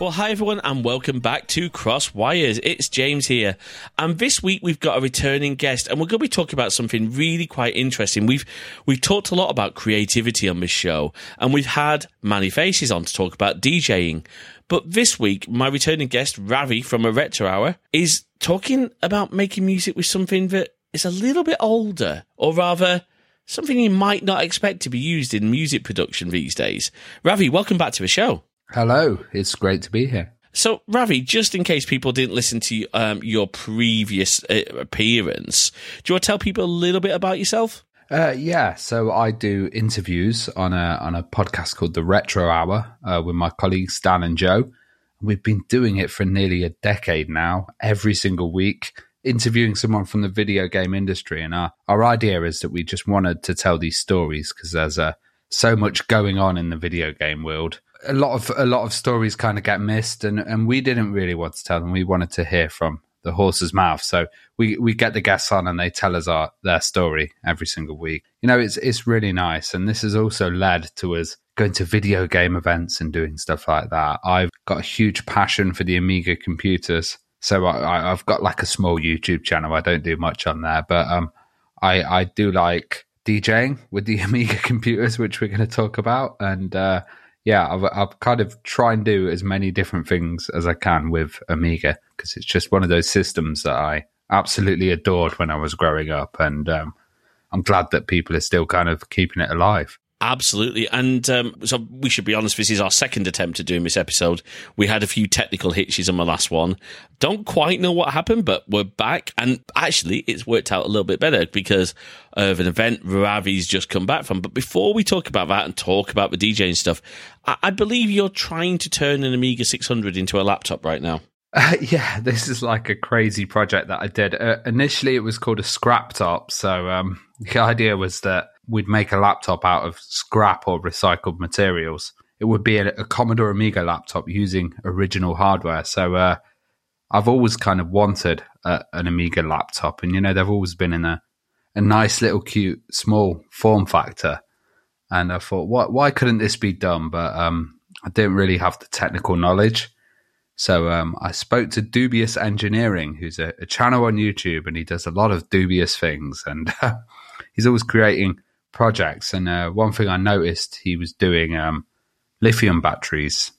Well, hi everyone, and welcome back to Crossed Wires. It's James here, and this week we've got a returning guest, and we're going to be talking about something really quite interesting. We've we've talked a lot about creativity on this show, and we've had Manny Faces on to talk about DJing. But this week, my returning guest, Ravi from Retro Hour, is talking about making music with something that is a little bit older, or rather, something you might not expect to be used in music production these days. Ravi, welcome back to the show. Hello, it's great to be here. So, Ravi, just in case people didn't listen to um, your previous uh, appearance, do you want to tell people a little bit about yourself? Uh, yeah, so I do interviews on a on a podcast called the Retro Hour uh, with my colleagues Dan and Joe. We've been doing it for nearly a decade now, every single week, interviewing someone from the video game industry. And our, our idea is that we just wanted to tell these stories because there's uh, so much going on in the video game world a lot of a lot of stories kind of get missed, and and we didn't really want to tell them. We wanted to hear from the horse's mouth. So we we get the guests on, and they tell us our their story every single week. You know, it's it's really nice, and this has also led to us going to video game events and doing stuff like that. I've got a huge passion for the Amiga computers, so I, I've got like a small YouTube channel. I don't do much on there, but um, I I do like DJing with the Amiga computers, which we're going to talk about, and uh, yeah, I've, I've kind of try and do as many different things as I can with Amiga because it's just one of those systems that I absolutely adored when I was growing up, and um, I'm glad that people are still kind of keeping it alive. Absolutely. And um, so we should be honest, this is our second attempt at doing this episode. We had a few technical hitches on my last one. Don't quite know what happened, but we're back. And actually, it's worked out a little bit better because of an event Ravi's just come back from. But before we talk about that and talk about the DJing stuff, I, I believe you're trying to turn an Amiga 600 into a laptop right now. Uh, yeah, this is like a crazy project that I did. Uh, initially, it was called a scrap top. So um, the idea was that we'd make a laptop out of scrap or recycled materials. It would be a, a Commodore Amiga laptop using original hardware. So uh, I've always kind of wanted a, an Amiga laptop, and you know they've always been in a a nice little cute small form factor. And I thought, why why couldn't this be done? But um, I didn't really have the technical knowledge. So um, I spoke to Dubious Engineering, who's a, a, channel on YouTube, and he does a lot of dubious things, and uh, he's always creating projects. And uh, one thing I noticed, he was doing um, lithium batteries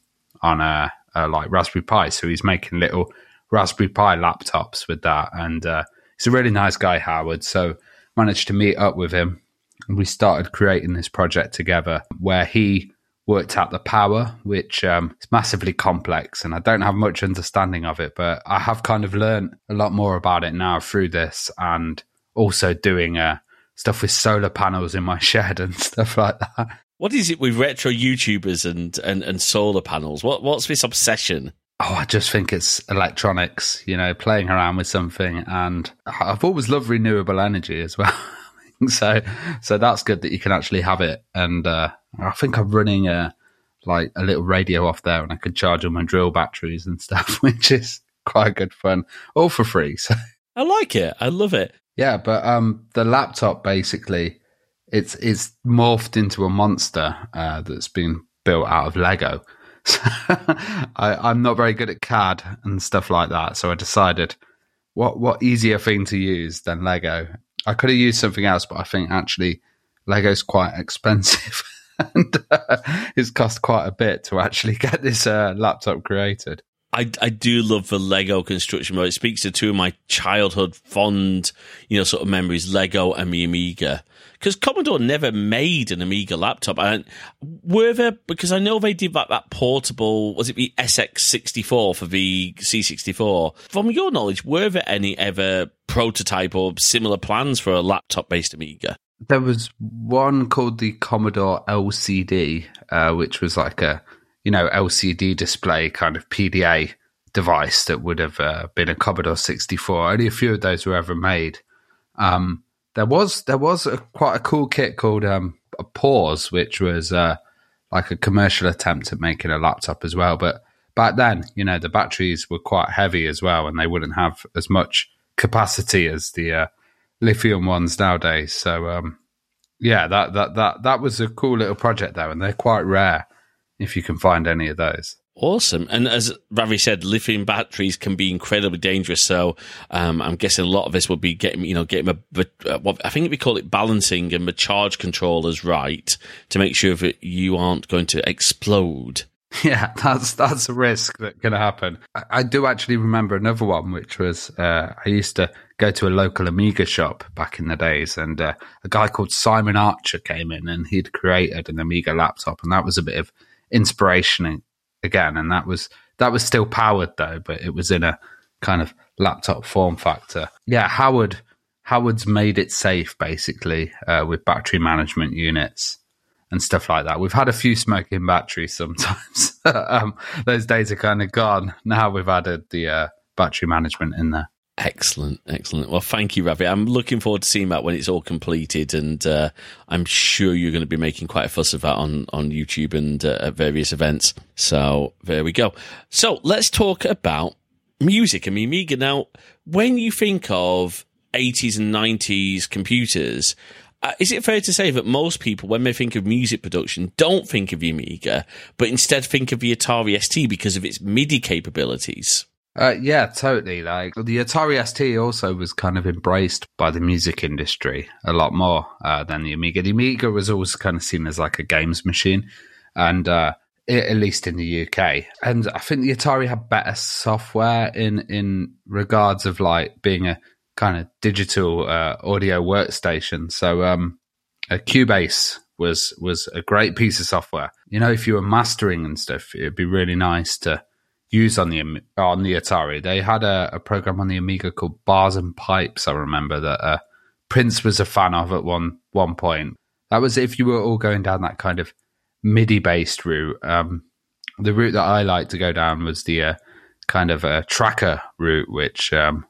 on a, a, like Raspberry Pi. So he's making little Raspberry Pi laptops with that. And uh, he's a really nice guy, Howard. So managed to meet up with him. And we started creating this project together where he worked out the power, which um, is massively complex, and I don't have much understanding of it, but I have kind of learned a lot more about it now through this, and also doing a stuff with solar panels in my shed and stuff like that. What is it with retro YouTubers and, and, and solar panels? What what's this obsession? Oh, I just think it's electronics, you know, playing around with something. And I've always loved renewable energy as well. so, so that's good that you can actually have it. And uh, I think I'm running a like a little radio off there, and I can charge all my drill batteries and stuff, which is quite good fun, all for free. So I like it. I love it. Yeah, but um, the laptop basically it's it's morphed into a monster uh, that's been built out of Lego. So I, I'm not very good at CAD and stuff like that, so I decided what what easier thing to use than Lego. I could have used something else, but I think actually Lego's quite expensive. and uh, it's cost quite a bit to actually get this uh, laptop created. I, I do love the Lego construction mode. It speaks to two of my childhood fond, you know, sort of memories, Lego and the Amiga. Because Commodore never made an Amiga laptop. And were there, because I know they did that, that portable, was it the SX64 for the C64? From your knowledge, were there any ever prototype or similar plans for a laptop based Amiga? There was one called the Commodore LCD, uh, which was like a you know, LCD display kind of PDA device that would have uh, been a Commodore 64. Only a few of those were ever made. Um, there was there was a, quite a cool kit called um, a Pause, which was uh, like a commercial attempt at making a laptop as well. But back then, you know, the batteries were quite heavy as well, and they wouldn't have as much capacity as the uh, lithium ones nowadays. So, um, yeah, that that that that was a cool little project though, and they're quite rare if you can find any of those. Awesome. And as Ravi said, lithium batteries can be incredibly dangerous. So um, I'm guessing a lot of this would be getting, you know, getting a, uh, what I think we call it balancing and the charge controllers right to make sure that you aren't going to explode. Yeah, that's that's a risk that can happen. I, I do actually remember another one, which was uh, I used to go to a local Amiga shop back in the days, and uh, a guy called Simon Archer came in, and he'd created an Amiga laptop, and that was a bit of inspiration again, and that was that was still powered though, but it was in a kind of laptop form factor. Yeah, Howard Howard's made it safe basically uh, with battery management units and stuff like that. We've had a few smoking batteries sometimes. um, those days are kind of gone. Now we've added the uh, battery management in there. Excellent, excellent. Well, thank you, Ravi. I'm looking forward to seeing that when it's all completed, and uh, I'm sure you're going to be making quite a fuss of that on on YouTube and uh, at various events. So there we go. So let's talk about music and Amiga. Now, when you think of 80s and 90s computers, uh, is it fair to say that most people, when they think of music production, don't think of the Amiga, but instead think of the Atari ST because of its MIDI capabilities? Uh, yeah, totally. Like the Atari ST also was kind of embraced by the music industry a lot more uh, than the Amiga. The Amiga was always kind of seen as like a games machine, and uh, it, at least in the UK. And I think the Atari had better software in in regards of like being a kind of digital uh, audio workstation. So um, a Cubase was was a great piece of software. You know, if you were mastering and stuff, it'd be really nice to use on the on the Atari. They had a, a program on the Amiga called Bars and Pipes. I remember that uh, Prince was a fan of at one one point. That was if you were all going down that kind of MIDI based route. Um, the route that I liked to go down was the uh, kind of a tracker route, which um,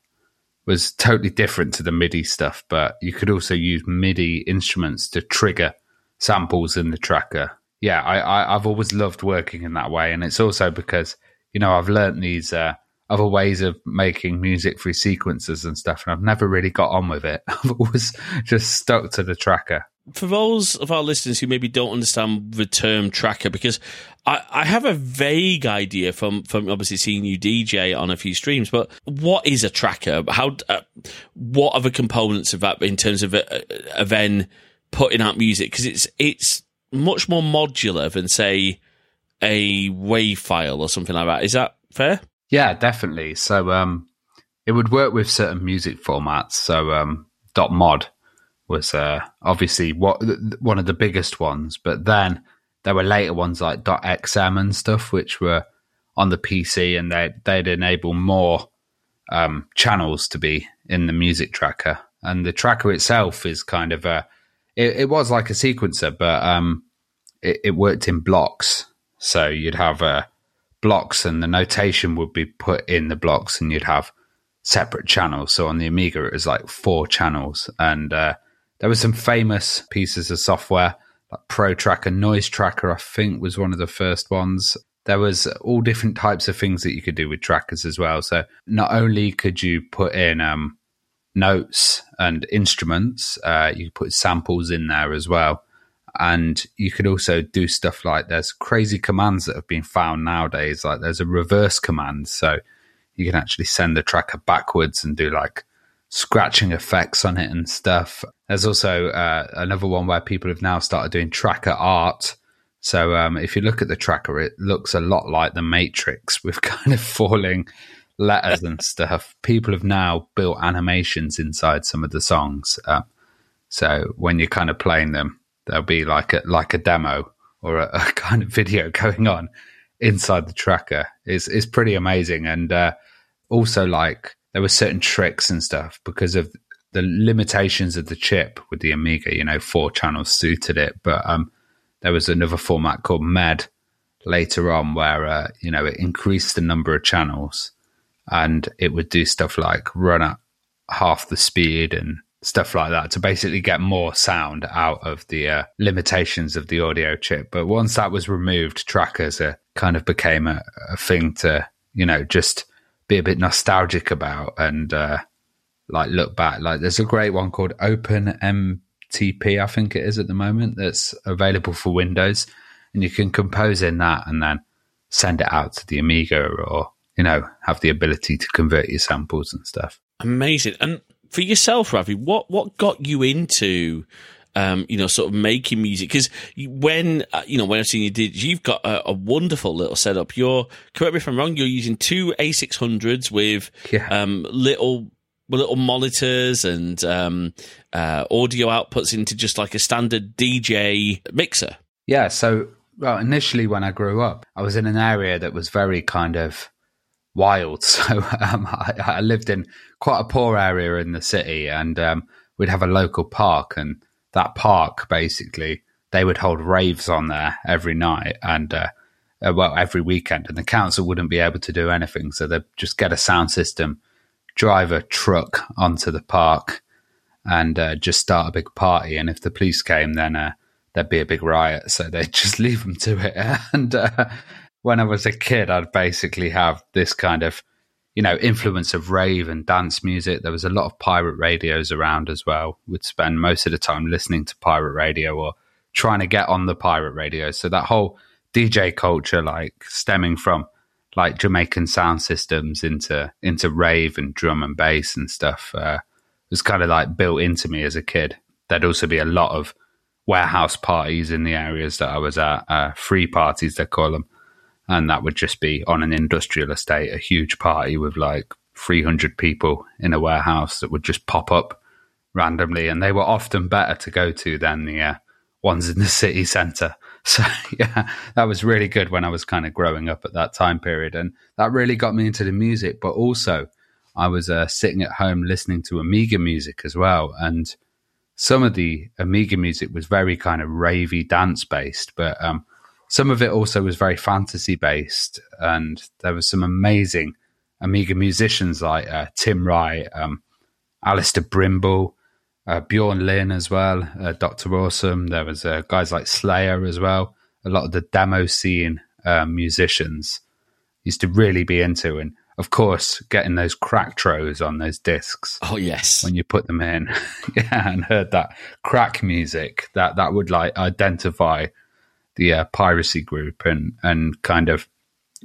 was totally different to the MIDI stuff. But you could also use MIDI instruments to trigger samples in the tracker. Yeah, I, I, I've always loved working in that way, and it's also because you know, I've learned these uh, other ways of making music through sequences and stuff, and I've never really got on with it. I've always just stuck to the tracker. For those of our listeners who maybe don't understand the term tracker, because I, I have a vague idea from, from obviously seeing you DJ on a few streams, but what is a tracker? How, uh, what are the components of that in terms of, uh, of then putting out music? Because it's, it's much more modular than say, a WAV file or something like that. Is that fair? Yeah, definitely. So um, it would work with certain music formats. So um, .mod was uh, obviously what one of the biggest ones, but then there were later ones like .xm and stuff, which were on the PC, and they they'd enable more um, channels to be in the music tracker. And the tracker itself is kind of a it, it was like a sequencer, but um, it, it worked in blocks. So you'd have uh, blocks, and the notation would be put in the blocks, and you'd have separate channels. So on the Amiga, it was like four channels, and uh, there were some famous pieces of software like Pro Tracker, Noise Tracker. I think was one of the first ones. There was all different types of things that you could do with trackers as well. So not only could you put in um, notes and instruments, uh, you could put samples in there as well. And you could also do stuff like there's crazy commands that have been found nowadays. Like there's a reverse command. So you can actually send the tracker backwards and do like scratching effects on it and stuff. There's also uh, another one where people have now started doing tracker art. So um, if you look at the tracker, it looks a lot like the Matrix with kind of falling letters and stuff. People have now built animations inside some of the songs. Uh, so when you're kind of playing them, there'll be like a like a demo or a, a kind of video going on inside the tracker. is is pretty amazing, and uh, also like there were certain tricks and stuff because of the limitations of the chip with the Amiga. You know, four channels suited it, but um, there was another format called MED later on where uh, you know it increased the number of channels and it would do stuff like run at half the speed and stuff like that to basically get more sound out of the uh, limitations of the audio chip. But once that was removed, trackers uh, kind of became a, a, thing to, you know, just be a bit nostalgic about and uh, like look back. Like there's a great one called OpenMPT, I think it is at the moment, that's available for Windows. And you can compose in that and then send it out to the Amiga or, you know, have the ability to convert your samples and stuff. Amazing. And for yourself, Ravi, what, what got you into um, you know, sort of making music. Because when, uh, you know, when I've seen you did, you've got a, a, wonderful little setup. You're, correct me if I'm wrong, you're using two A600s with yeah. um, little little monitors and um, uh, audio outputs into just like a standard DJ mixer. Yeah. So, well, initially when I grew up, I was in an area that was very kind of wild. So um, I, I, lived in quite a poor area in the city, and um, we'd have a local park, and that park basically they would hold raves on there every night and uh, uh, well every weekend and the council wouldn't be able to do anything. So they'd just get a sound system drive a truck onto the park and uh, just start a big party. And if the police came then uh, there'd be a big riot. So they'd just leave them to it. And uh, when i was a kid i'd basically have this kind of you know, influence of rave and dance music. There was a lot of pirate radios around as well. We'd spend most of the time listening to pirate radio or trying to get on the pirate radio. So that whole DJ culture, like stemming from like Jamaican sound systems into into rave and drum and bass and stuff, uh, was kind of like built into me as a kid. There'd also be a lot of warehouse parties in the areas that I was at, uh, free parties they call them, and that would just be on an industrial estate, a huge party with like 300 people in a warehouse that would just pop up randomly, and they were often better to go to than the uh, ones in the city centre. So yeah, that was really good when I was kind of growing up at that time period, and that really got me into the music. But also, I was uh, sitting at home listening to Amiga music as well, and some of the Amiga music was very kind of ravey dance based, but um, some of it also was very fantasy based, and there was some amazing Amiga musicians like uh, Tim Wright, um, Allister Brimble, uh, Bjorn Lynne as well, uh, Doctor Awesome. There was uh, guys like Slayer as well. A lot of the demo scene um, musicians used to really be into, and of course, getting those cracktros on those discs. Oh yes, when you put them in, yeah, and heard that crack music that that would like identify the uh, piracy group and and kind of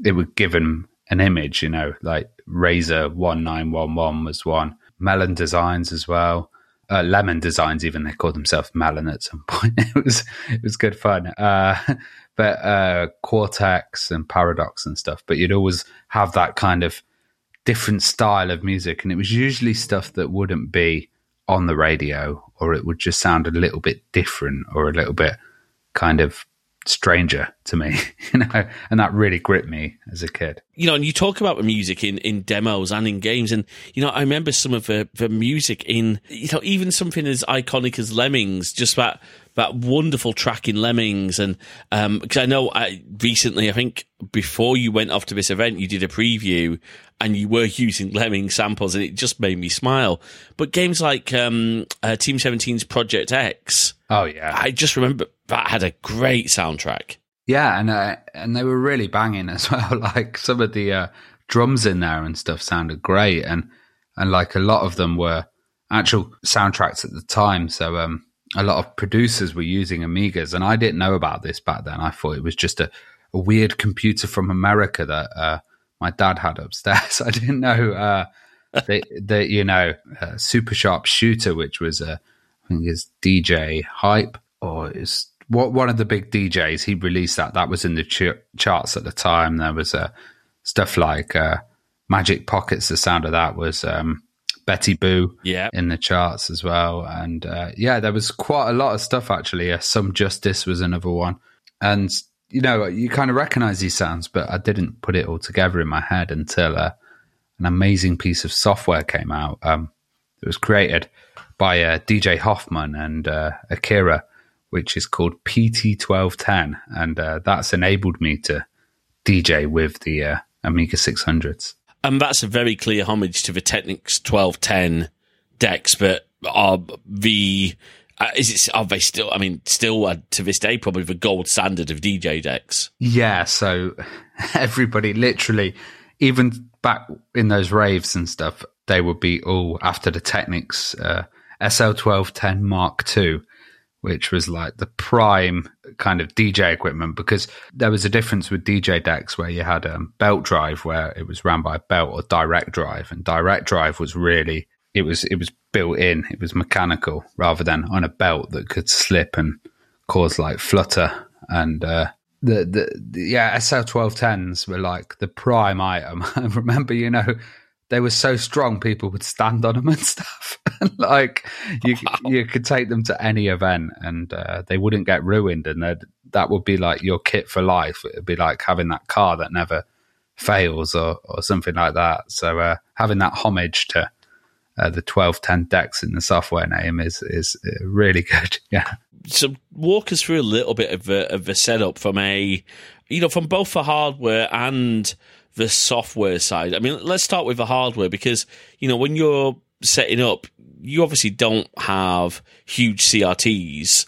it would give them an image, you know, like Razor one nine one one was one, Melon Designs as well, uh, Lemon Designs even they called themselves Melon at some point. it was it was good fun, uh, but uh, Cortex and Paradox and stuff. But you'd always have that kind of different style of music, and it was usually stuff that wouldn't be on the radio, or it would just sound a little bit different or a little bit kind of stranger to me, you know, and that really gripped me as a kid. You know, and you talk about the music in, in demos and in games, and you know, I remember some of the, the music in, you know, even something as iconic as Lemmings, just that that wonderful track in Lemmings, and because um, I know I recently, I think before you went off to this event, you did a preview, and you were using Lemming samples, and it just made me smile. But games like um, uh, Team 17's Project X, oh yeah, I just remember that had a great soundtrack. Yeah, and uh, and they were really banging as well. like some of the uh, drums in there and stuff sounded great, and and like a lot of them were actual soundtracks at the time. So um, a lot of producers were using Amigas, and I didn't know about this back then. I thought it was just a, a weird computer from America that uh, my dad had upstairs. I didn't know uh, that, you know uh, Super Sharp Shooter, which was a I think is DJ Hype or is what one of the big DJs he released that that was in the ch- charts at the time. There was uh, stuff like uh, Magic Pockets. The sound of that was um, Betty Boo yeah. in the charts as well, and uh, yeah, there was quite a lot of stuff actually. Uh, Some Justice was another one, and you know you kind of recognize these sounds, but I didn't put it all together in my head until uh, an amazing piece of software came out. Um, it was created by uh, DJ Hoffman and uh, Akira which is called PT1210, and uh, that's enabled me to DJ with the uh, Amiga 600s. And that's a very clear homage to the Technics 1210 decks, but are the uh, is it are they still? I mean, still uh, to this day, probably the gold standard of DJ decks. Yeah, so everybody, literally, even back in those raves and stuff, they would be all after the Technics uh, SL1210 Mark II which was like the prime kind of DJ equipment because there was a difference with DJ decks where you had a um, belt drive where it was ran by a belt or direct drive, and direct drive was really it was it was built in, it was mechanical rather than on a belt that could slip and cause like flutter and. Uh, the, the, the yeah SL twelve tens were like the prime item. I remember, you know, they were so strong people would stand on them and stuff. Like you wow. you could take them to any event and uh, they wouldn't get ruined. And that would be like your kit for life. It would be like having that car that never fails or or something like that. So uh, having that homage to uh, the 1210 decks in the software name is is uh, really good. Yeah. So walk us through a little bit of a, of a setup from a you know from both the hardware and the software side. I mean, let's start with the hardware because, you know, when you're setting up, you obviously don't have huge CRTs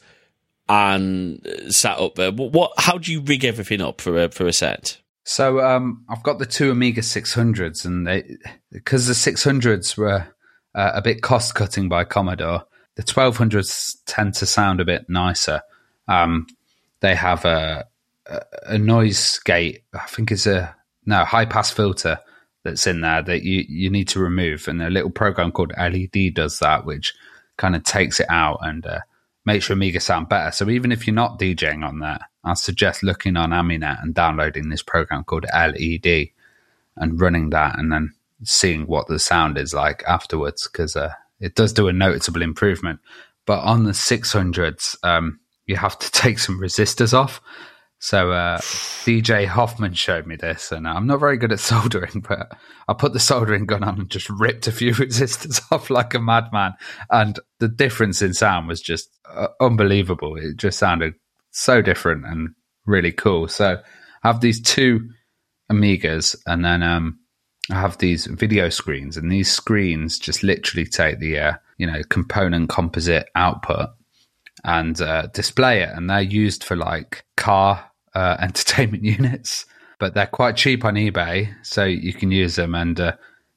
and set up there. What, how do you rig everything up for a, for a set? So, um, I've got the two Amiga 600s and because the 600s were uh, a bit cost cutting by Commodore, the 1200s tend to sound a bit nicer. Um, they have a, a noise gate. I think it's a no high pass filter that's in there that you, you need to remove. And a little program called LED does that, which kind of takes it out and uh, makes your Amiga sound better. So even if you're not DJing on that, I suggest looking on Aminet and downloading this program called LED and running that and then seeing what the sound is like afterwards because uh, it does do a noticeable improvement. But on the 600s, um, you have to take some resistors off. So uh, DJ Hoffman showed me this, and I'm not very good at soldering, but I put the soldering gun on and just ripped a few resistors off like a madman, and the difference in sound was just uh, unbelievable. It just sounded so different and really cool. So I have these two Amigas, and then um, I have these video screens, and these screens just literally take the uh, you know component composite output and uh, display it, and they're used for like car uh, entertainment units, but they're quite cheap on eBay, so you can use them and uh,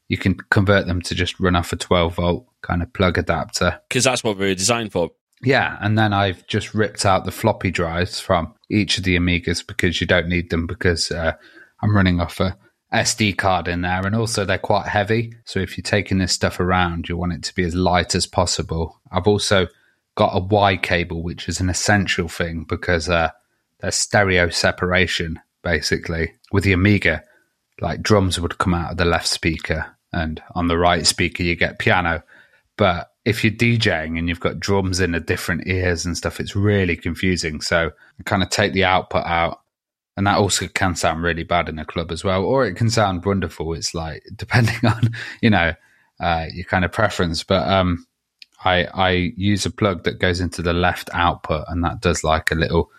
you can convert them to just run off a 12 volt kind of plug adapter. Because that's what we are designed for. Yeah, and then I've just ripped out the floppy drives from each of the Amigas because you don't need them because uh, I'm running off a SD card in there, and also they're quite heavy. So if you're taking this stuff around, you want it to be as light as possible. I've also got a Y cable, which is an essential thing because uh, there's stereo separation basically with the Amiga. Like drums would come out of the left speaker, and on the right speaker you get piano. But if you're DJing and you've got drums in the different ears and stuff, it's really confusing. So I kind of take the output out, and that also can sound really bad in a club as well, or it can sound wonderful. It's like depending on you know uh, your kind of preference. But um, I I use a plug that goes into the left output, and that does like a little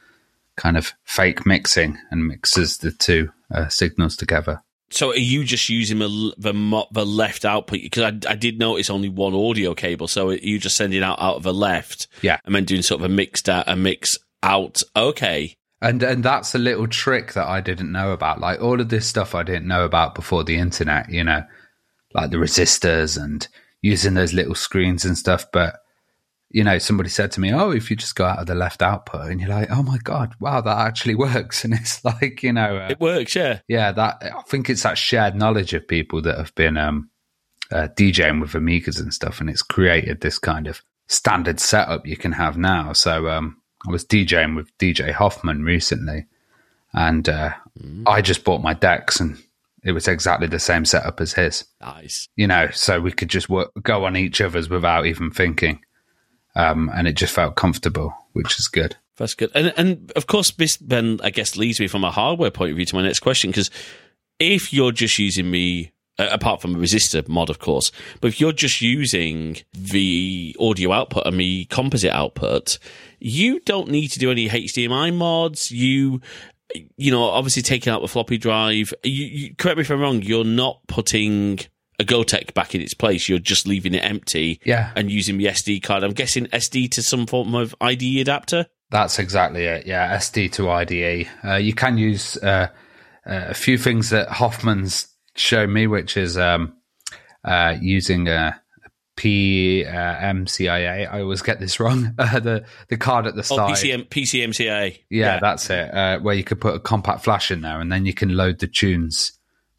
kind of fake mixing and mixes the two uh, signals together. So are you just using the the, the left output? Because I, I did notice only one audio cable. So you just sending out out of the left, yeah, and then doing sort of a mixed out, a mix out. Okay, and and that's a little trick that I didn't know about. Like all of this stuff I didn't know about before the internet. You know, like the resistors and using those little screens and stuff. But you know, somebody said to me, "Oh, if you just go out of the left output," and you're like, "Oh my god, wow, that actually works!" And it's like, you know, uh, it works, yeah, yeah. That I think it's that shared knowledge of people that have been um, uh, DJing with Amigas and stuff, and it's created this kind of standard setup you can have now. So um, I was DJing with DJ Hoffman recently, and uh, mm. I just bought my decks and it was exactly the same setup as his. Nice. You know, so we could just work, go on each other's without even thinking um, and it just felt comfortable, which is good. That's good. And and of course, this then I guess leads me from a hardware point of view to my next question because if you're just using me uh, apart from a resistor mod, of course. But if you're just using the audio output and the composite output, you don't need to do any HDMI mods. You, you know, obviously taking out the floppy drive. You, you, correct me if I'm wrong. You're not putting a Gotek back in its place. You're just leaving it empty yeah. and using the SD card. I'm guessing SD to some form of IDE adapter. That's exactly it. Yeah, SD to IDE. Uh, you can use uh, uh, a few things that Hoffman's shown me, which is um, uh, using a PMCIA. I always get this wrong. Uh, the the card at the Oh, start. PCM, PCMCIA. yeah, that's it. Uh, where you could put a compact flash in there, and then you can load the tunes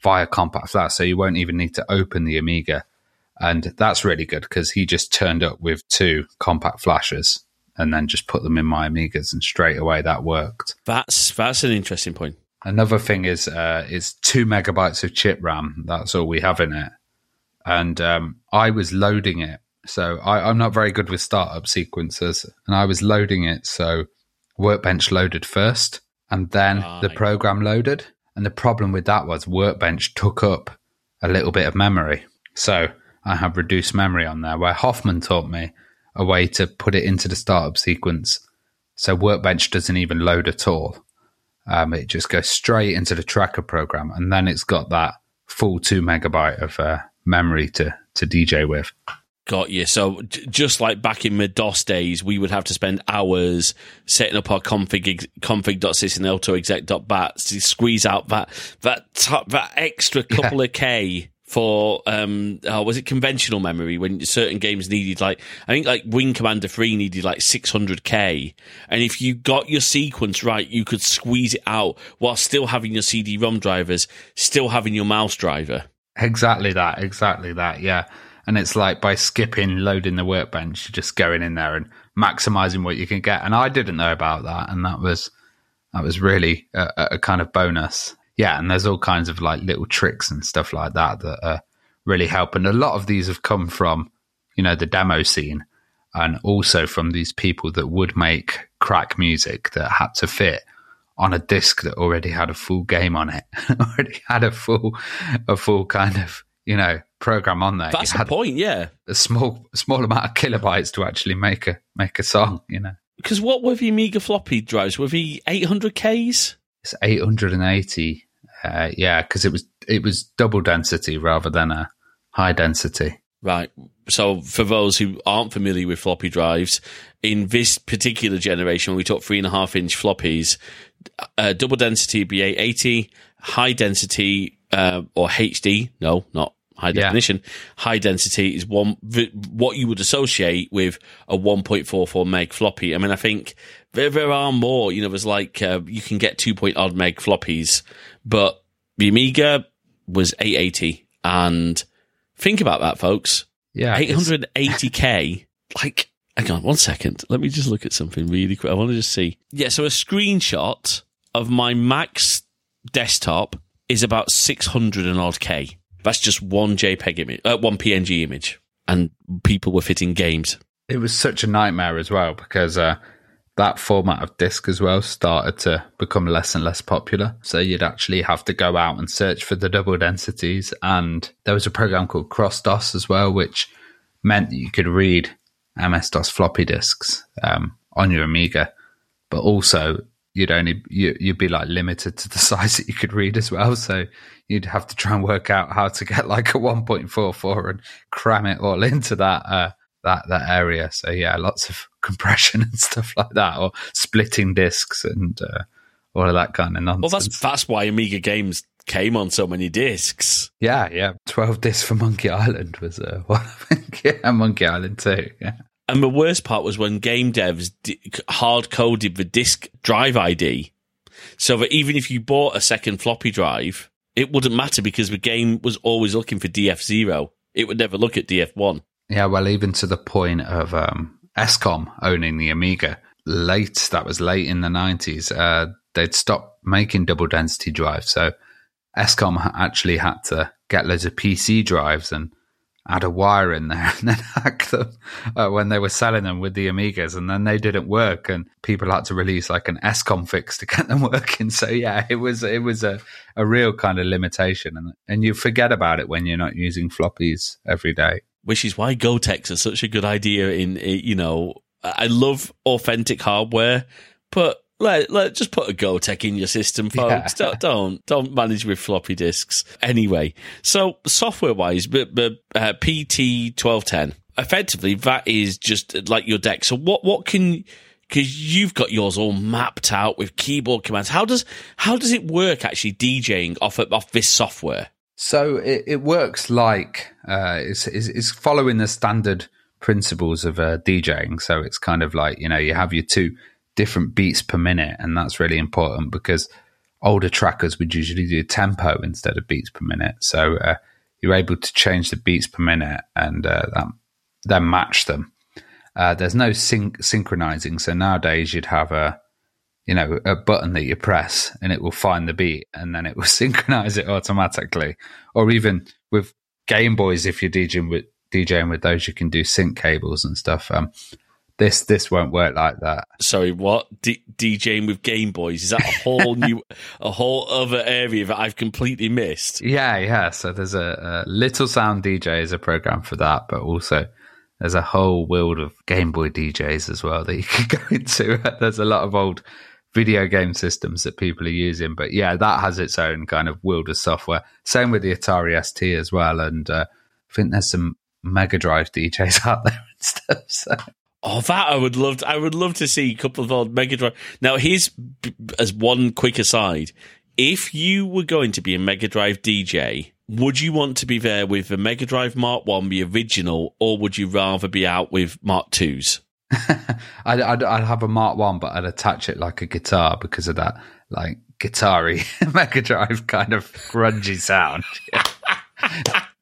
via compact flash, so you won't even need to open the Amiga. And that's really good because he just turned up with two compact flashes and then just put them in my Amigas, and straight away that worked. That's that's an interesting point. Another thing is uh, is two megabytes of chip RAM. That's all we have in it. And um, I was loading it, so I, I'm not very good with startup sequences, and I was loading it. So Workbench loaded first, and then the program loaded. And the problem with that was Workbench took up a little bit of memory, so I have reduced memory on there. Where Hoffman taught me a way to put it into the startup sequence, so Workbench doesn't even load at all. Um, it just goes straight into the tracker program, and then it's got that full two megabyte of uh, memory to to DJ with. Got you. So j- just like back in the DOS days, we would have to spend hours setting up our config ex- config.sys and autoexec.bat to squeeze out that that t- that extra couple of k for um oh, was it conventional memory when certain games needed like I think like Wing Commander 3 needed like 600k and if you got your sequence right you could squeeze it out while still having your CD-ROM drivers still having your mouse driver Exactly that, exactly that, yeah. And it's like by skipping loading the workbench, you're just going in there and maximizing what you can get. And I didn't know about that, and that was that was really a, a kind of bonus. Yeah, and there's all kinds of like little tricks and stuff like that that really help. And a lot of these have come from you know the demo scene, and also from these people that would make crack music that had to fit on a disc that already had a full game on it, already had a full, a full kind of you know program on there. that's the point yeah a small, small amount of kilobytes to actually make a make a song. You know, Because what were the Amiga floppy drives? Were the 800Ks? it's 880. Uh, yeah, because it was it was double density rather than a high density. Right. So for those who aren't familiar with floppy drives, in this particular generation, we talk three and a half inch floppies, uh, double density be 880, high density uh, or HD, no, not high Yeah. definition. High density is one what you would associate with a 1.44 meg floppy. I mean, I think there there are more. You know, there's like uh, you can get two point odd meg floppies, but the Amiga was 880, and think about that, folks. Yeah, 880k. Like, hang on one second. Let me just look at something really quick. I want to just see. Yeah, so a screenshot of my Mac's desktop is about 600 and odd k. That's just one JPEG image, uh, one PNG image, and people were fitting games. it was such a nightmare as well because uh, that format of disc as well started to become less and less popular. So you'd actually have to go out and search for the double densities. And there was a program called CrossDOS as well, which meant that you could read MS DOS floppy disks um, on your Amiga, but also you'd only you, you'd be like limited to the size that you could read as well. So you'd have to try and work out how to get like a 1.44 and cram it all into that uh, that that area. So yeah, lots of compression and stuff like that, or splitting discs and uh, all of that kind of nonsense. Well, that's that's why Amiga games came on so many discs. yeah, yeah. Twelve discs for Monkey Island was uh, one. I think yeah, Monkey Island 2. Yeah. And the worst part was when game devs d- hard coded the disk drive ID, so that even if you bought a second floppy drive, it wouldn't matter because the game was always looking for DF0. It would never look at DF1. Yeah, well, even to the point of um, ESCOM owning the Amiga. Late, that was late in the 90s, uh, they'd stopped making double density drives. So ESCOM ha- actually had to get loads of PC drives and add a wire in there and then hack them uh, when they were selling them with the Amigas. And then they didn't work and people had to release like an ESCOM fix to get them working. So yeah, it was, it was a, a real kind of limitation. And, and you forget about it when you're not using floppies every day. which is why Goteks is such a good idea. In eh, you know, I love authentic hardware, but let, let just put a Gotek in your system, folks. Yeah. Don't, don't don't manage with floppy disks anyway. So software wise, but but uh, PT twelve ten effectively that is just like your deck. So what what can because you've got yours all mapped out with keyboard commands. How does how does it work actually DJing off of, off this software? So it, it works like uh, it's, it's, it's following the standard principles of uh, DJing. So it's kind of like you know you have your two different beats per minute, and that's really important because older trackers would usually do tempo instead of beats per minute. So uh, you're able to change the beats per minute and uh, that, then match them. Uh, there's no sync- synchronizing. So nowadays you'd have a you know, a button that you press and it will find the beat and then it will synchronize it automatically. Or even with Game Boys, if you're DJing with DJing with those, you can do sync cables and stuff. Um, this this won't work like that. Sorry, what D- DJing with Game Boys is that a whole new, a whole other area that I've completely missed? Yeah, yeah. So there's a, a Little Sound DJ is a program for that, but also there's a whole world of Game Boy DJs as well that you can go into. there's a lot of old video game systems that people are using. But yeah, that has its own kind of world of software. Same with the Atari ST as well. And uh, I think there's some Mega Drive DJs out there and stuff. So. Oh, that I would love. To, I would love to see a couple of old Mega Drive. Now, here's as one quick aside: if you were going to be a Mega Drive DJ, would you want to be there with the Mega Drive Mark One, the original, or would you rather be out with Mark Twos? I'd, I'd, I'd, have a Mark One, but I'd attach it like a guitar because of that, like guitar-y Mega Drive kind of grungy sound.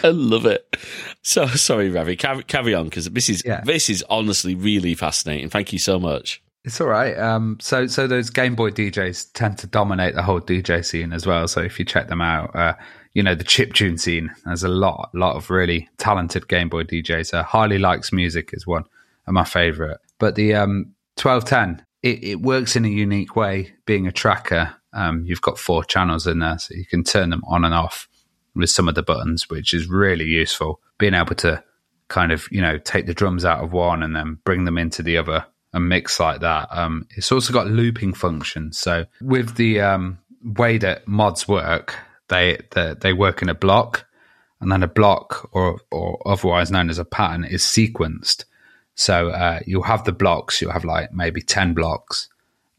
I love it. So sorry, Ravi. Carry, carry on because this is yeah. this is honestly really fascinating. Thank you so much. It's all right. Um, so so those Game Boy DJs tend to dominate the whole DJ scene as well. So if you check them out, uh, you know the chip tune scene. There's a lot lot of really talented Game Boy DJs. Uh, Harley likes music is one of my favorite. But the um, 1210, it, it, works in a unique way. Being a tracker, um, you've got four channels in there, so you can turn them on and off with some of the buttons, which is really useful. Being able to kind of, you know, take the drums out of one and then bring them into the other and mix like that. Um, it's also got looping functions. So with the um, way that mods work, they, they they work in a block, and then a block, or or otherwise known as a pattern, is sequenced. So uh, you'll have the blocks. You'll have like maybe ten blocks,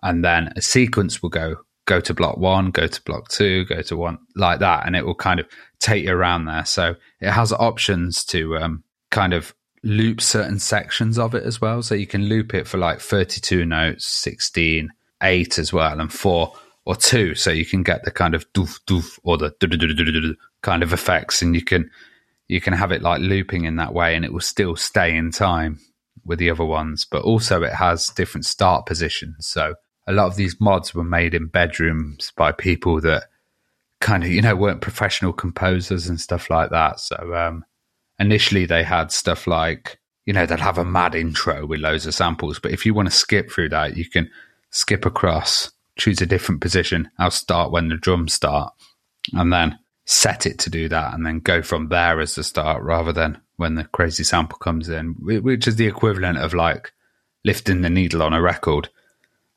and then a sequence will go go to block one, go to block two, go to one like that, and it will kind of take you around there. So it has options to um, kind of loop certain sections of it as well. So you can loop it for like 32 notes, 16, 8 as well, and 4 or 2. So you can get the kind of doof doof or the kind of effects, and you can you can have it like looping in that way, and it will still stay in time with the other ones, but also it has different start positions. So a lot of these mods were made in bedrooms by people that kind of, you know, weren't professional composers and stuff like that. So um, initially they had stuff like, you know, they'd have a mad intro with loads of samples. But if you want to skip through that, you can skip across, choose a different position. I'll start when the drums start and then set it to do that and then go from there as the start rather than when the crazy sample comes in, which is the equivalent of like lifting the needle on a record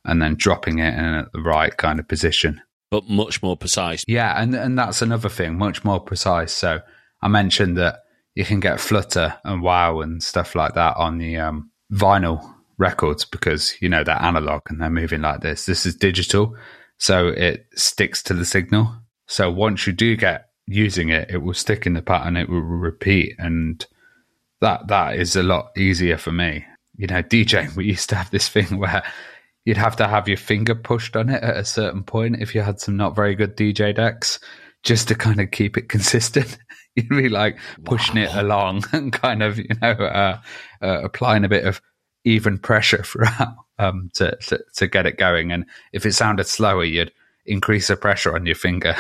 and then dropping it in at the right kind of position. But much more precise. Yeah, and, and that's another thing, much more precise. So I mentioned that you can get Flutter and Wow and stuff like that on the um, vinyl records because, you know, they're analog and they're moving like this. This is digital, so it sticks to the signal. So once you do get using it, it will stick in the pattern, it will repeat. And that that is a lot easier for me. You know, DJing, we used to have this thing where you'd have to have your finger pushed on it at a certain point if you had some not very good DJ decks, just to kind of keep it consistent. You'd be like pushing wow. it along and kind of, you know, uh, uh, applying a bit of even pressure throughout um, to, to, to get it going. And if it sounded slower, you'd increase the pressure on your finger.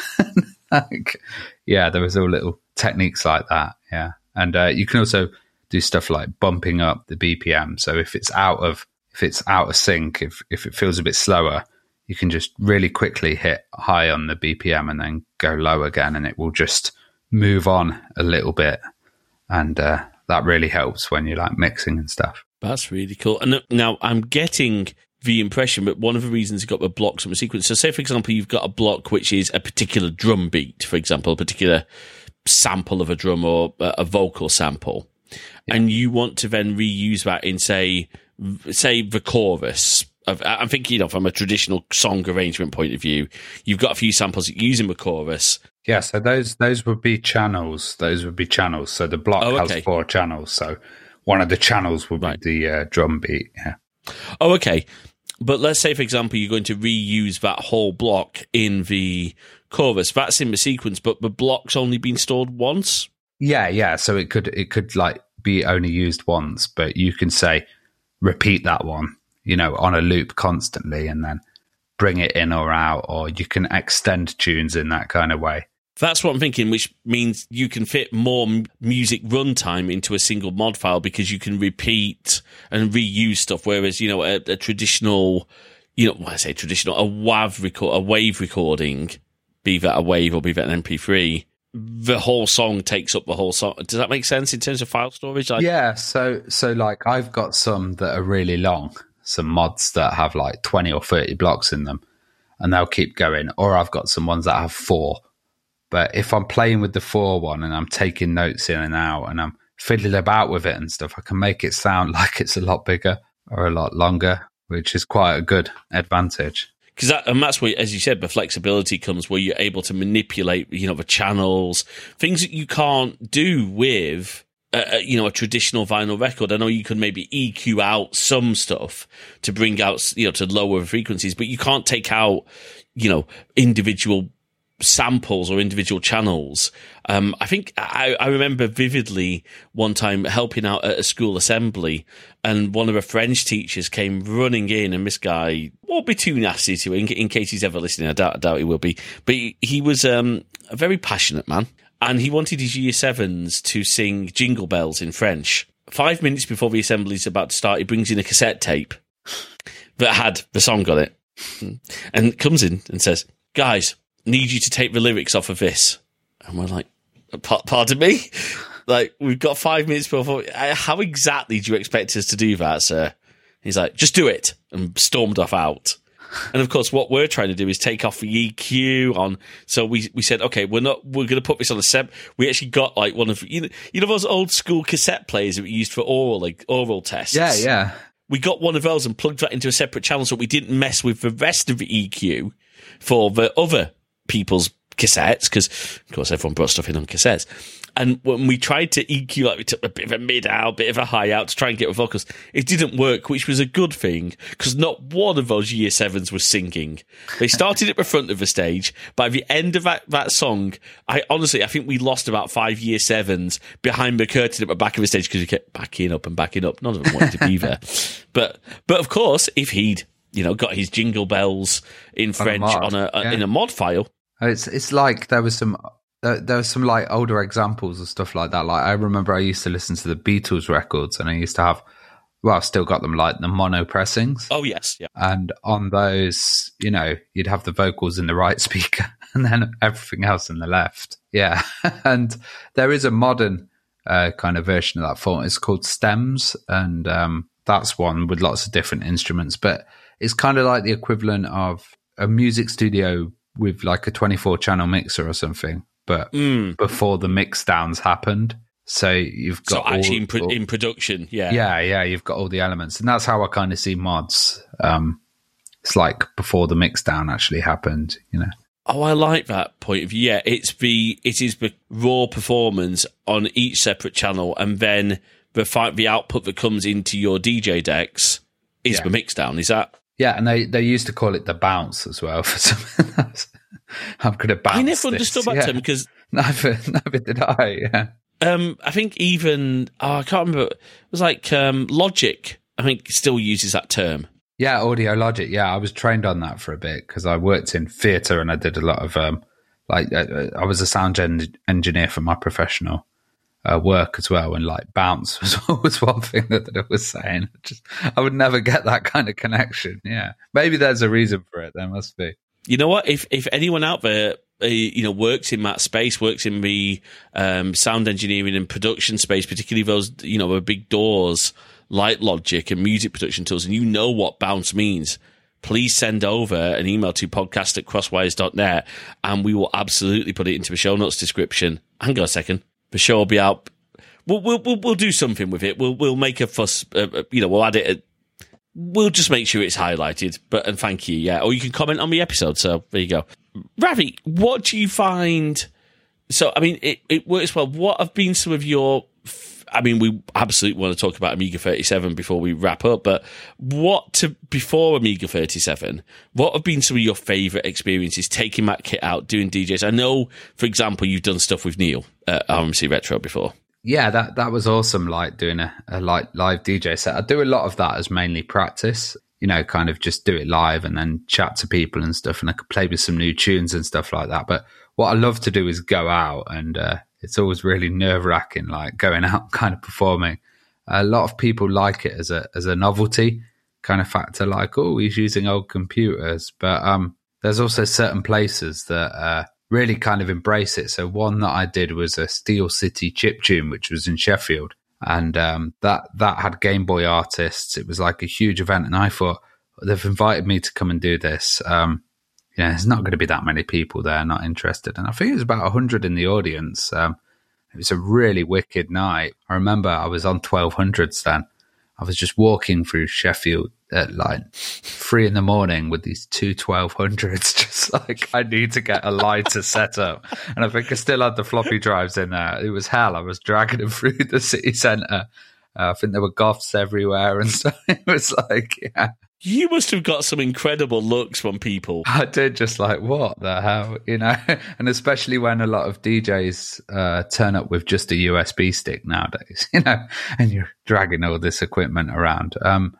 like, yeah, there was all little techniques like that. Yeah, and uh, you can also do stuff like bumping up the BPM. So if it's out of if it's out of sync, if if it feels a bit slower, you can just really quickly hit high on the BPM and then go low again, and it will just move on a little bit, and uh, that really helps when you're like mixing and stuff. That's really cool. And now I'm getting the impression, but one of the reasons you got the blocks from a sequence. So, say for example, you've got a block which is a particular drum beat, for example, a particular sample of a drum or a vocal sample yeah. and you want to then reuse that in say say the chorus of, I'm thinking, you know, from a traditional song arrangement point of view, you've got a few samples using the chorus. Yeah, so those those would be channels. Those would be channels. So the block Oh, okay. has four channels. So one of the channels would Right. be the uh, drum beat. Yeah. Oh, okay. But let's say, for example, you're going to reuse that whole block in the chorus. That's in the sequence, but the block's only been stored once. Yeah, yeah. So it could it could like be only used once, but you can say repeat that one, you know, on a loop constantly, and then bring it in or out, or you can extend tunes in that kind of way. That's what I'm thinking, which means you can fit more music runtime into a single mod file because you can repeat and reuse stuff. Whereas, you know, a, a traditional, you know, I say traditional, a WAV record, a wave recording, be that a wave or be that an MP3, the whole song takes up the whole song. Does that make sense in terms of file storage? Like, Yeah, so so like I've got some that are really long, some mods that have like 20 or 30 blocks in them and they'll keep going or I've got some ones that have 4. But if I'm playing with the 4 one and I'm taking notes in and out and I'm fiddling about with it and stuff, I can make it sound like it's a lot bigger or a lot longer, which is quite a good advantage. Because that, and that's where, as you said, the flexibility comes where you're able to manipulate, you know, the channels, things that you can't do with, you know, a traditional vinyl record. I know you could maybe EQ out some stuff to bring out, you know, to lower frequencies, but you can't take out, you know, individual samples or individual channels. Um, I think I, I remember vividly one time helping out at a school assembly, and one of the French teachers came running in, and this guy won't be too nasty to him in, in case he's ever listening. I doubt, I doubt he will be, but he, he was um, a very passionate man, and he wanted his year sevens to sing Jingle Bells in French. Five minutes before the assembly is about to start, he brings in a cassette tape that had the song on it, and comes in and says, "Guys." Need you to take the lyrics off of this. And we're like, pardon me? Like, we've got five minutes before. How exactly do you expect us to do that, sir? He's like, just do it. And stormed off out. And of course, what we're trying to do is take off the EQ on. So we we said, okay, we're not we're going to put this on a sep. We actually got like one of you know you know those old school cassette players that we used for oral like oral tests. Yeah, yeah. We got one of those and plugged that into a separate channel so we didn't mess with the rest of the EQ for the other people's cassettes because, of course, everyone brought stuff in on cassettes. And when we tried to EQ, like we took a bit of a mid out, bit of a high out to try and get with vocals, it didn't work, which was a good thing because not one of those year sevens was singing. They started at the front of the stage. By the end of that, that song, I honestly, I think we lost about five year sevens behind the curtain at the back of the stage because we kept backing up and backing up. None of them wanted to be there. But, but of course, if he'd, you know, got his jingle bells in French mod, on a, yeah. in a mod file, It's it's like there was some there, there was some like older examples of stuff like that. Like I remember I used to listen to the Beatles records, and I used to have well, I've still got them like the mono pressings, oh yes, yeah. and on those, you know, you'd have the vocals in the right speaker, and then everything else in the left. Yeah, and there is a modern uh, kind of version of that form. It's called stems, and um, that's one with lots of different instruments, but it's kind of like the equivalent of a music studio with like a 24 channel mixer or something, but Mm. before the mix downs happened. So you've So got actually all- in, pro- in production, yeah. yeah, yeah, you've got all the elements, and that's how I kind of see mods. Um, it's like before the mix down actually happened, you know. Oh, I like that point of view. Yeah, it's the it is the raw performance on each separate channel, and then the fi- the output that comes into your DJ decks is Yeah. the mix down. Is that? Yeah, and they they used to call it the bounce as well for some. I'm gonna bounce. I never this. understood that yeah. term because Neither, neither did I. Yeah. um, I think even oh, I can't remember. It was like um, Logic. I think still uses that term. Yeah, audio logic. Yeah, I was trained on that for a bit because I worked in theatre and I did a lot of um, like uh, I was a sound gen- engineer for my professional uh, work as well, and like bounce was always one thing that, that I was saying. Just I would never get that kind of connection. Yeah, maybe there's a reason for it. There must be. You know what? If if anyone out there, uh, you know, works in that space, works in the um, sound engineering and production space, particularly those, you know, the big DAWs like Logic and music production tools, and you know what bounce means, please send over an email to podcast at crossedwires.net and we will absolutely put it into the show notes description. Hang on a second. The show will be out. We'll, we'll, we'll, we'll do something with it. We'll, we'll make a fuss, uh, uh, you know, we'll add it we'll just make sure it's highlighted. But and thank you, yeah. Or you can comment on the episode. So there you go. Ravi, what do you find? So I mean, it, it works well. What have been some of your I mean, we absolutely want to talk about Amiga 37 before we wrap up, but what to before Amiga 37? What have been some of your favorite experiences taking that kit out, doing DJs? I know, for example, you've done stuff with Neil at RMC Retro before. Yeah, that that was awesome. Like doing a, a like live DJ set. I do a lot of that as mainly practice. You know, kind of just do it live and then chat to people and stuff, and I could play with some new tunes and stuff like that. But what I love to do is go out and uh, it's always really nerve wracking, like going out kind of performing. A lot of people like it as a as a novelty kind of factor, like oh he's using old computers, but um, there's also certain places that uh, really kind of embrace it. So one that I did was a Steel City chip tune, which was in Sheffield, and um, that that had Game Boy artists. It was like a huge event, and I thought they've invited me to come and do this. Um, yeah, there's not going to be that many people there not interested. And I think it was about 100 in the audience. Um, it was a really wicked night. I remember I was on 1200s then. I was just walking through Sheffield at like three in the morning with these two 1200s, just like I need to get a lighter setup. And I think I still had the floppy drives in there. It was hell. I was dragging them through the city centre. Uh, I think there were goths everywhere and so it was like, yeah, you must have got some incredible looks from people. I did just like, what the hell, you know? And especially when a lot of DJs uh, turn up with just a USB stick nowadays, you know, and you're dragging all this equipment around. Um,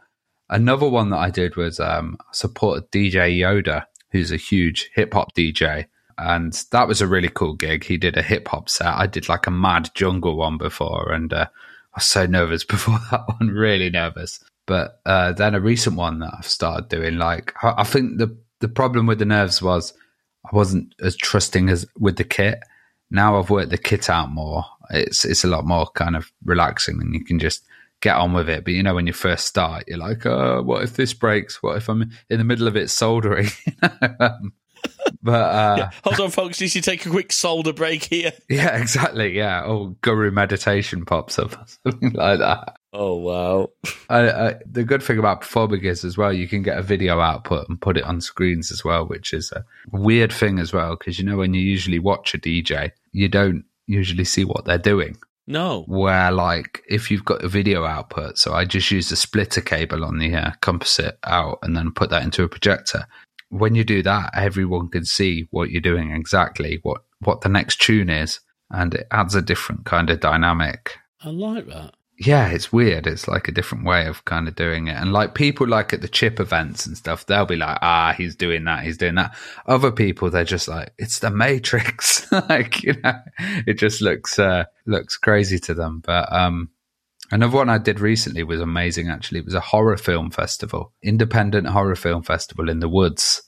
another one that I did was um, DJ Yoda, who's a huge hip hop DJ. And that was a really cool gig. He did a hip hop set. I did like a mad jungle one before, and uh, I was so nervous before that one, really nervous. But uh, then a recent one that I've started doing, like I, I think the the problem with the nerves was I wasn't as trusting as with the kit. Now I've worked the kit out more. It's it's a lot more kind of relaxing, and you can just get on with it. But you know, when you first start, you're like, "Oh, what if this breaks? What if I'm in the middle of it soldering?" Um, but uh, yeah. hold on, folks. You should take a quick solder break here. Yeah, exactly. Yeah. Oh, guru meditation pops up, or something like that. Oh wow! I, I, the good thing about performing is as well, you can get a video output and put it on screens as well, which is a weird thing as well because you know when you usually watch a DJ, you don't usually see what they're doing. No. Where like if you've got a video output, so I just use a splitter cable on the uh, composite out and then put that into a projector when you do that, everyone can see what you're doing exactly, what what the next tune is, and it adds a different kind of dynamic. I like that. Yeah, it's weird. It's like a different way of kind of doing it. And like people like at the chip events and stuff, they'll be like, ah, he's doing that, he's doing that. Other people, they're just like, it's the Matrix. like, you know, it just looks, uh, looks crazy to them. But, um, Another one I did recently was amazing, actually. It was a horror film festival, independent horror film festival in the woods.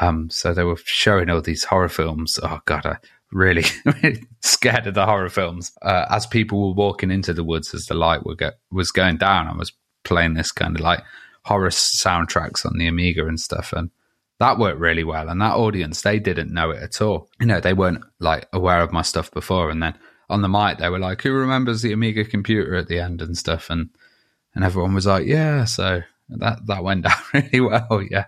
Um, so they were showing all these horror films. Oh, God, I really, really scared of the horror films. Uh, as people were walking into the woods as the light was going down, I was playing this kind of like horror soundtracks on the Amiga and stuff. And that worked really well. And that audience, they didn't know it at all. You know, they weren't like aware of my stuff before. And then on the mic, they were like, "Who remembers the Amiga computer at the end and stuff?" And and everyone was like, "Yeah." So that that went down really well, yeah.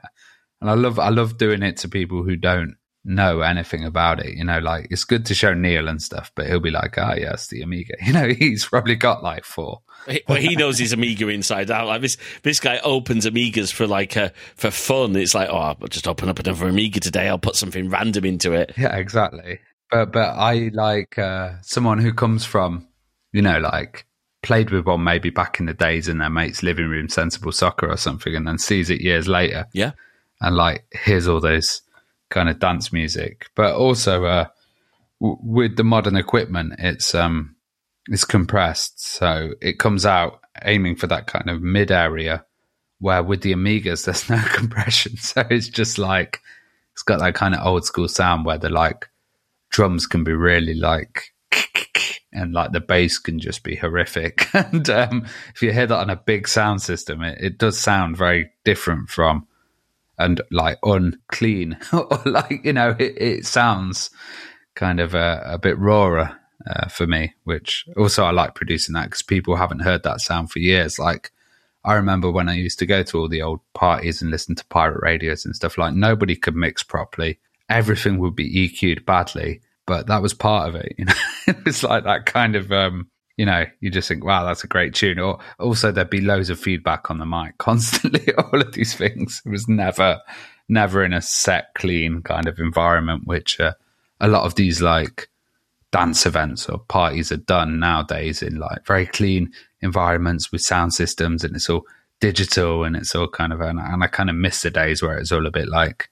And I love I love doing it to people who don't know anything about it. You know, like it's good to show Neil and stuff, but he'll be like, "Ah, oh, yes, the Amiga." You know, he's probably got like four. well, he knows his Amiga inside out. Like this, this guy opens Amigas for like uh, for fun. It's like, oh, I'll just open up another Amiga today. I'll put something random into it. Yeah, exactly but but I like uh, someone who comes from, you know, like played with one maybe back in the days in their mate's living room, sensible soccer or something, and then sees it years later. Yeah, and like hears all those kind of dance music, but also uh, w- with the modern equipment, it's um it's compressed, so it comes out aiming for that kind of mid area. Where with the Amigas, there's no compression, so it's just like it's got that kind of old school sound where they're like drums can be really like and like the bass can just be horrific. and um, if you hear that on a big sound system, it, it does sound very different from and like unclean or like you know it, it sounds kind of a, a bit rawer uh, for me. Which also I like producing that because people haven't heard that sound for years. Like I remember when I used to go to all the old parties and listen to pirate radios and stuff like nobody could mix properly. Everything would be EQ'd badly, but that was part of it. You know, it was like that kind of, um, you know, you just think, wow, that's a great tune. Or also there'd be loads of feedback on the mic constantly. all of these things. It was never, never in a set, clean kind of environment, which uh, a lot of these like dance events or parties are done nowadays in like very clean environments with sound systems and it's all digital and it's all kind of and, and I kind of miss the days where it's all a bit like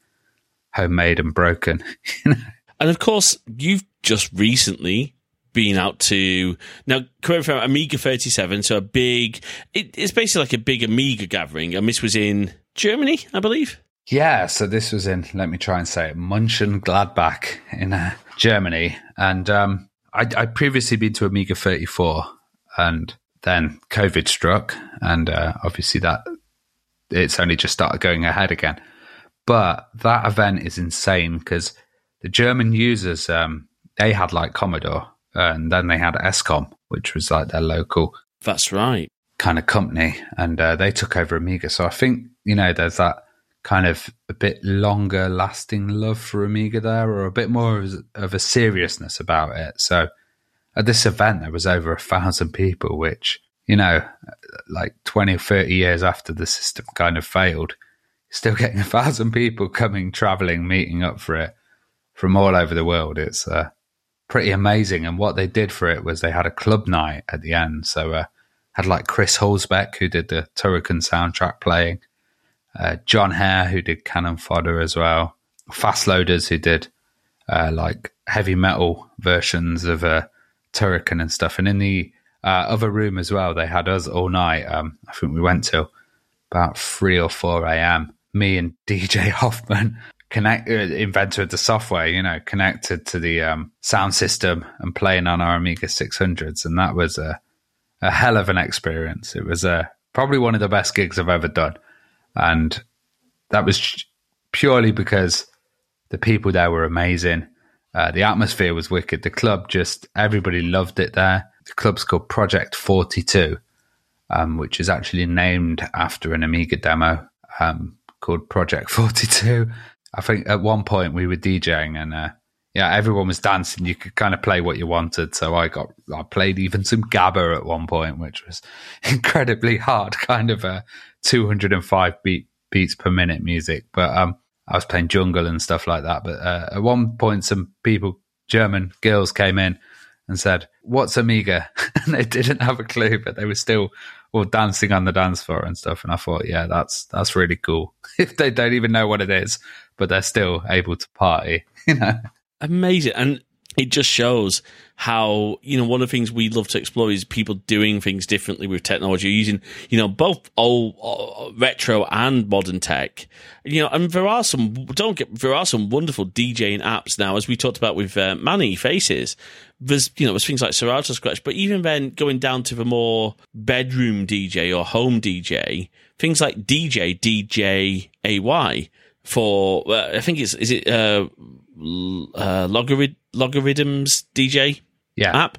homemade and broken. And of course, you've just recently been out to now correct from Amiga 37, so a big. It, it's basically like a big Amiga gathering, and this was in Germany, I believe. Yeah, so this was in, let me try and say it, Mönchengladbach in uh, Germany. And um, I, I'd previously been to Amiga 34, and then COVID struck, and uh, obviously that it's only just started going ahead again. But that event is insane because the German users, um, they had like Commodore, and then they had Escom, which was like their local. That's right. Kind of company, and uh, they took over Amiga. So I think you know there's that kind of a bit longer lasting love for Amiga there, or a bit more of a seriousness about it. So at this event, there was over a thousand people, which, you know, like 20 or 30 years after the system kind of failed, still getting a thousand people coming, traveling, meeting up for it from all over the world. It's uh, pretty amazing. And what they did for it was they had a club night at the end. So, uh, had like Chris Hülsbeck who did the Turrican soundtrack playing uh, Jon Hare, who did Cannon Fodder as well, Fast Loaders, who did uh, like heavy metal versions of uh, Turrican and stuff. And in the uh, other room as well, they had us all night. Um, I think we went till about 3 or 4 a.m. Me and DJ Hoffman, connect, uh, inventor of the software, you know, connected to the um, sound system and playing on our Amiga 600s. And that was a, a hell of an experience. It was uh, probably one of the best gigs I've ever done. And that was purely because the people there were amazing. Uh, the atmosphere was wicked. The club just, everybody loved it there. The club's called Project 42, um, which is actually named after an Amiga demo um, called Project 42. I think at one point we were DJing and uh, yeah, everyone was dancing. You could kind of play what you wanted. So I got, I played even some Gabba at one point, which was incredibly hard, kind of a 205 beat, beats per minute music. But um, I was playing jungle and stuff like that. But uh, at one point, some people, German girls, came in and said, "What's Amiga?" and they didn't have a clue, but they were still all dancing on the dance floor and stuff. And I thought, yeah, that's that's really cool. if they don't even know what it is, but they're still able to party, you know amazing. And it just shows how, you know, one of the things we love to explore is people doing things differently with technology, using, you know, both old uh, retro and modern tech. You know, and there are some, don't get, there are some wonderful DJing apps now, as we talked about with uh, Manny Faces. There's, you know, there's things like Serato Scratch, but even then going down to the more bedroom DJ or home DJ, things like DJ, DJ AY for, uh, I think it's, is it, uh, uh, logarit- logarithms DJ yeah. app,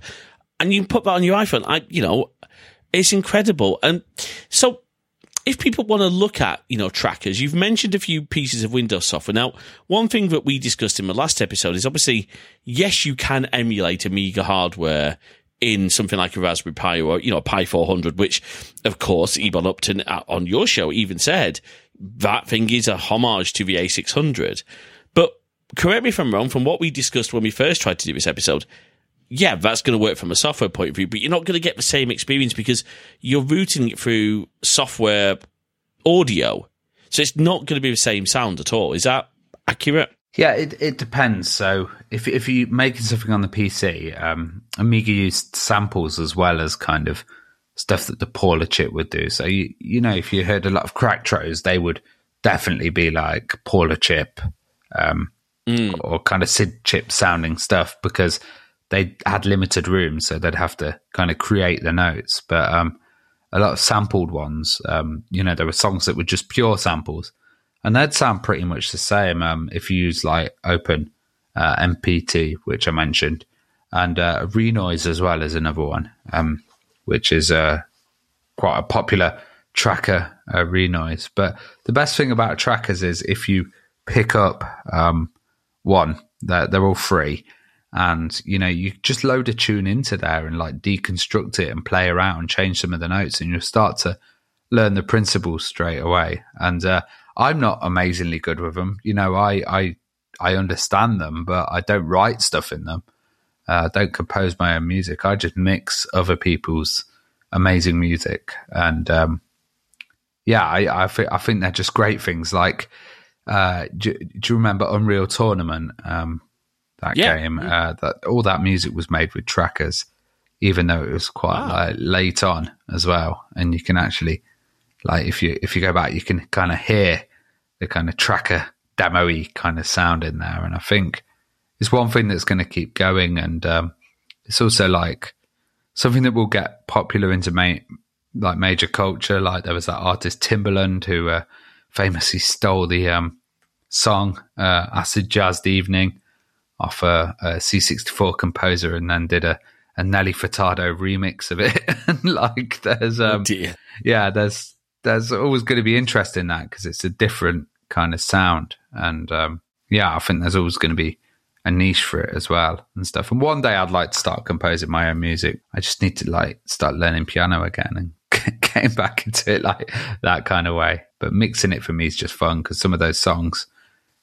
and you put that on your iPhone. I, you know, it's incredible. And so, if people want to look at, you know, trackers, you've mentioned a few pieces of Windows software. Now, one thing that we discussed in the last episode is obviously, yes, you can emulate Amiga hardware in something like a Raspberry Pi or, you know, Pi 400, which, of course, Eben Upton uh, on your show even said that thing is a homage to the A600. Correct me if I'm wrong, from what we discussed when we first tried to do this episode, yeah, that's going to work from a software point of view, but you're not going to get the same experience because you're routing it through software audio. So it's not going to be the same sound at all. Is that accurate? Yeah, it, it depends. So if if you're making something on the PC, um, Amiga used samples as well as kind of stuff that the Paula chip would do. So you you know if you heard a lot of Cracktros, they would definitely be like Paula chip. Um, mm. or kind of SID chip sounding stuff because they had limited room, so they'd have to kind of create the notes. But um, a lot of sampled ones, um, you know, there were songs that were just pure samples, and they'd sound pretty much the same um, if you use like Open uh, MPT, which I mentioned, and uh, Renoise as well as another one, um, which is uh, quite a popular tracker uh, renoise. But the best thing about trackers is if you pick up um, one, they're, they're all free. And you know, you just load a tune into there and like deconstruct it and play around, and change some of the notes, and you'll start to learn the principles straight away. And uh, I'm not amazingly good with them. You know, I I I understand them, but I don't write stuff in them. Uh, I don't compose my own music. I just mix other people's amazing music, and um, yeah, I I, th- I think they're just great things. Like, uh, do, do, you remember Unreal Tournament? Um, that yeah. game. Uh, that all that music was made with trackers, even though it was quite wow. like, late on as well. And you can actually, like, if you if you go back, you can kind of hear the kind of tracker demo-y kind of sound in there. And I think it's one thing that's going to keep going, and um, it's also like something that will get popular into ma- like major culture. Like there was that artist Timbaland who uh, famously stole the um, song uh, "Acid Jazzed Evening." off a a C64 composer and then did a, a Nelly Furtado remix of it. and like, there's, um, oh yeah, there's, there's always going to be interest in that because it's a different kind of sound. And, um, yeah, I think there's always going to be a niche for it as well and stuff. And one day I'd like to start composing my own music. I just need to like start learning piano again and getting back into it like that kind of way. But mixing it for me is just fun because some of those songs,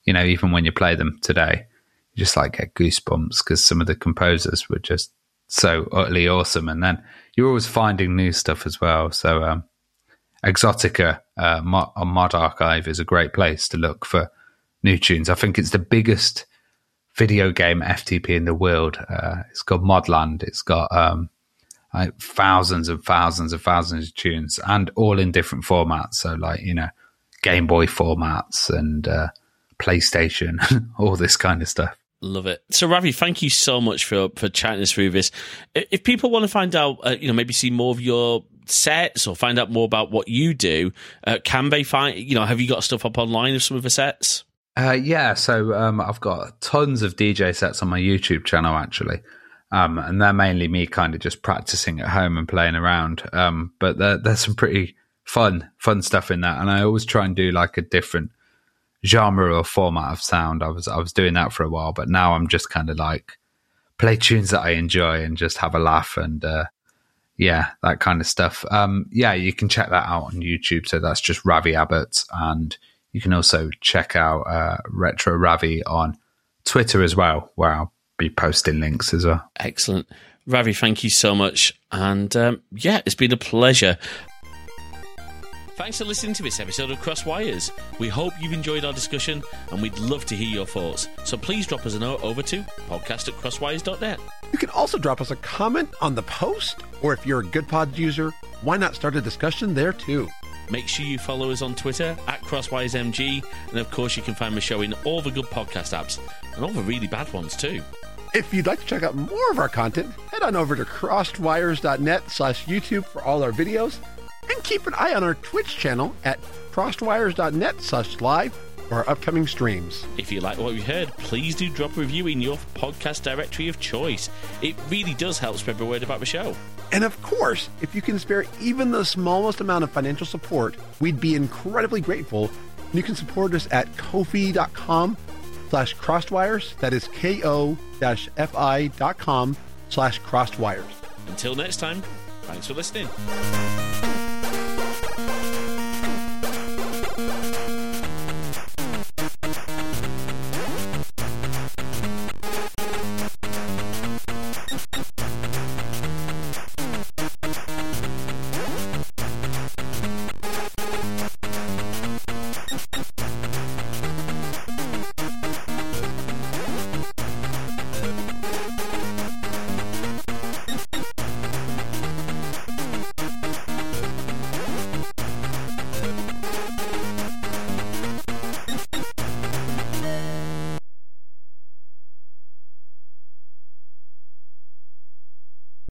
you know, even when you play them today, you just like get goosebumps because some of the composers were just so utterly awesome. And then you're always finding new stuff as well. So, um, Exotica uh, Mod, on Mod Archive is a great place to look for new tunes. I think it's the biggest video game FTP in the world. Uh, it's got Modland. It's got um, like thousands and thousands and thousands of tunes, and all in different formats. So, like you know, Game Boy formats and uh, PlayStation, all this kind of stuff. Love it. So, Ravi, thank you so much for for chatting us through this. If people want to find out, uh, you know, maybe see more of your sets or find out more about what you do, uh, can they find? You know, have you got stuff up online of some of the sets? Uh, yeah, so um, I've got tons of DJ sets on my YouTube channel actually, um, and they're mainly me kind of just practicing at home and playing around. Um, but there's some pretty fun, fun stuff in that, and I always try and do like a different genre or format of sound. I was I was doing that for a while, but now I'm just kind of like play tunes that I enjoy and just have a laugh and uh, yeah, that kind of stuff. Um, yeah, you can check that out on YouTube. So that's just Ravi Abbott, and you can also check out uh, Retro Ravi on Twitter as well, where I'll be posting links as well. Excellent. Ravi, thank you so much. And um, yeah, it's been a pleasure. Thanks for listening to this episode of Crossed Wires. We hope you've enjoyed our discussion and we'd love to hear your thoughts. So please drop us a note over to podcast at crossedwires.net. You can also drop us a comment on the post, or if you're a good pod user, why not start a discussion there too? Make sure you follow us on Twitter at CrosswiresMG, and of course, you can find the show in all the good podcast apps and all the really bad ones too. If you'd like to check out more of our content, head on over to crossedwires.net slash YouTube for all our videos and keep an eye on our Twitch channel at crossedwires.net slash live for our upcoming streams. If you like what you heard, please do drop a review in your podcast directory of choice. It really does help spread the word about the show. And of course, if you can spare even the smallest amount of financial support, we'd be incredibly grateful. You can support us at ko-fi.com slash crossedwires. That is ko-fi.com slash crossedwires. Until next time, thanks for listening.